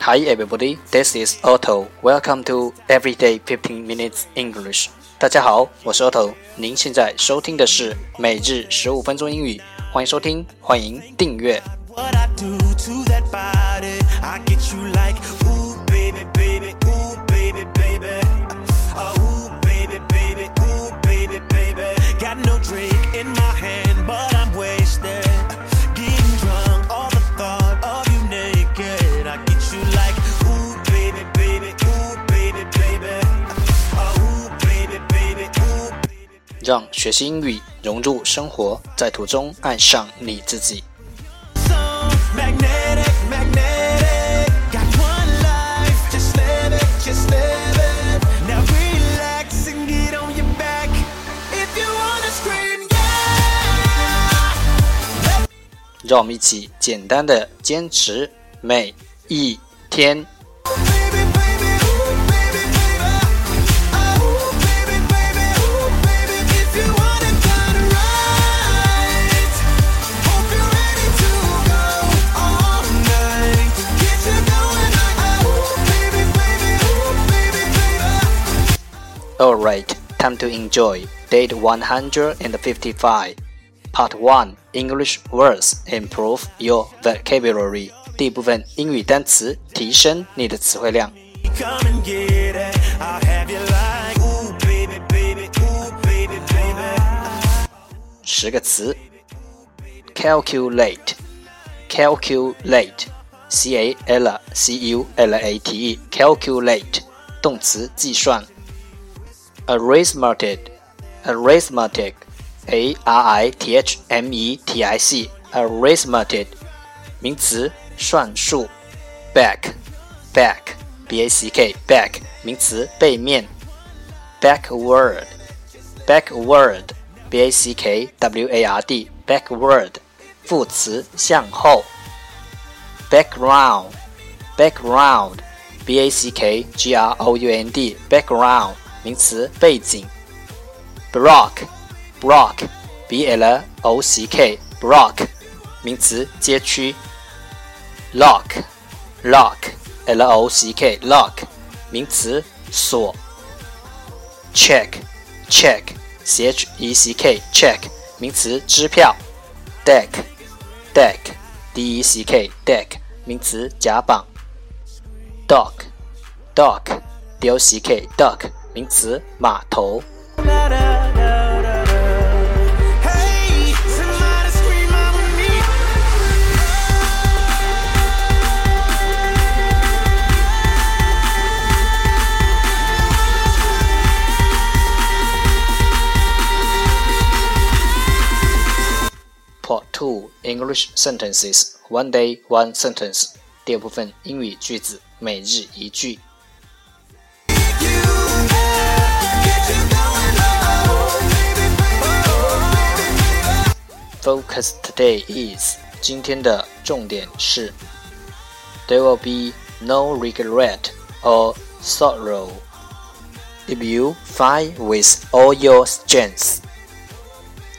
Hi everybody, this is Otto. Welcome to Everyday Fifteen Minutes English. 大家好，我是 Otto。您现在收听的是每日十五分钟英语，欢迎收听，欢迎订阅。学习英语融入生活，在途中爱上你自己。让我们一起简单的坚持每一天。Alright, time to enjoy. Date 155. Part 1 English words improve your vocabulary. 第一部分英语单词，提升你的词汇量。十个词：calculate, calculate, c a l c u l a t e, calculate，动词，计算。 arithmetic, arithmetic, a r i t h m e t i c, arithmetic，名词，算术。back, back, b a c k, back，名词，背面。backward, backward, b a c k w a r d, backward，副词，向后。background, background, b a c k g r o u n d, background。 名词背景，block，block，b l o c k，block，名词街区，lock，lock，l o c k，lock，名词锁，check，check，c h e c k，check，名词支票，deck，deck，d e c k，deck，名词甲板，dock，dock，d o c k，dock。名词码头。Part Two English Sentences One Day One Sentence 第二部分英语句子每日一句。Focus today is 今天的重点是 There will be no regret or sorrow if you fight with all your strength.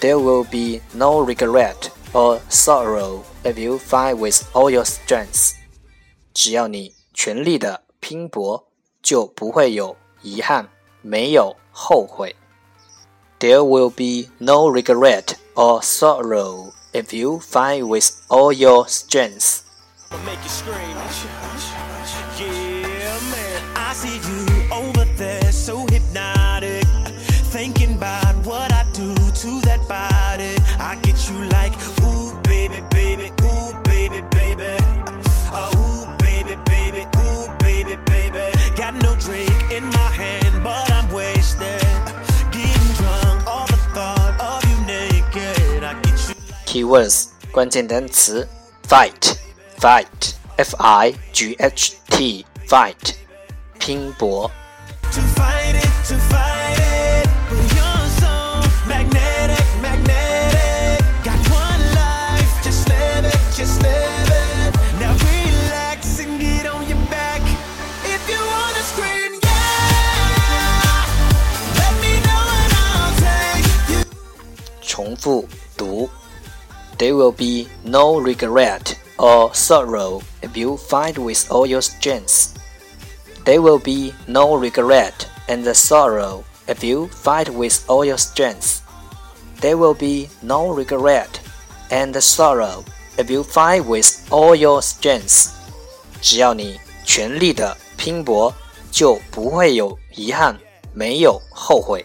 There will be no regret or sorrow if you fight with all your strength. 只要你全力的拼搏，就不会有遗憾，没有后悔。There will be no regret or sorrow if you fight with all your strength. Thinking about what I do to that body, I get you like, ooh, baby, baby, baby, Keywords 关键单词 fight fight f i g h t fight 拼搏。 There will be no regret or sorrow if you fight with all your strength. There will be no regret and sorrow if you fight with all your strength. There will be no regret and sorrow if you fight with all your strength. 只要你全力的拼搏，就不会有遗憾，没有后悔。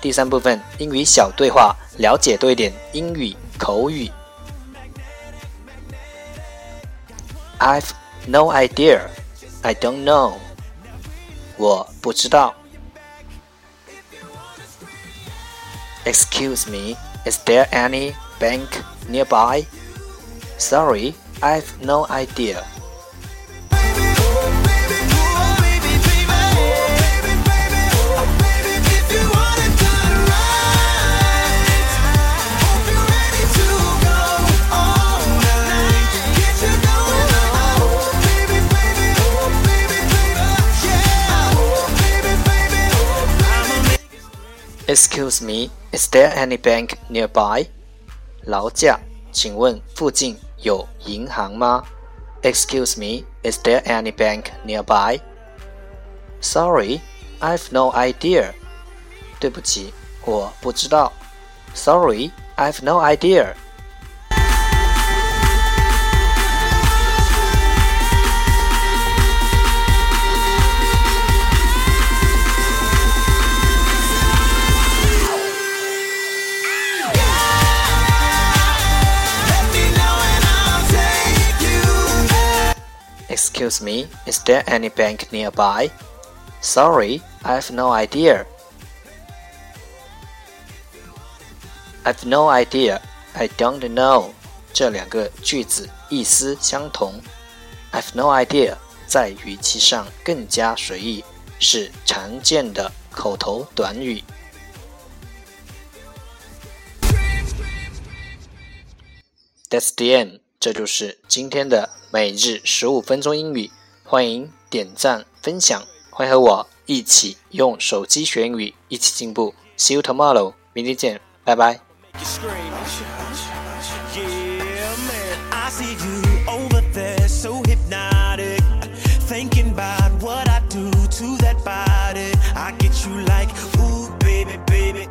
第三部分英语小对话，了解多一点英语口语。I've no idea. I don't know. 我不知道。Excuse me, is there any bank nearby? Sorry, I've no idea. Excuse me, is there any bank nearby? 劳驾，请问附近有银行吗？Excuse me, is there any bank nearby? Sorry, I've no idea. 对不起，我不知道。Sorry, I've no idea. Excuse me, is there any bank nearby? Sorry, I've no idea. I've no idea. I don't know. 这两个句子意思相同。I've no idea 在语气上更加随意，是常见的口头短语。That's the end. 这就是今天的 每日十五分钟英语，欢迎点赞分享，欢迎和我一起用手机学英语，一起进步。See you tomorrow，明天见，拜拜。Thinking 'bout what I do to that body. I get you like, oh baby, baby.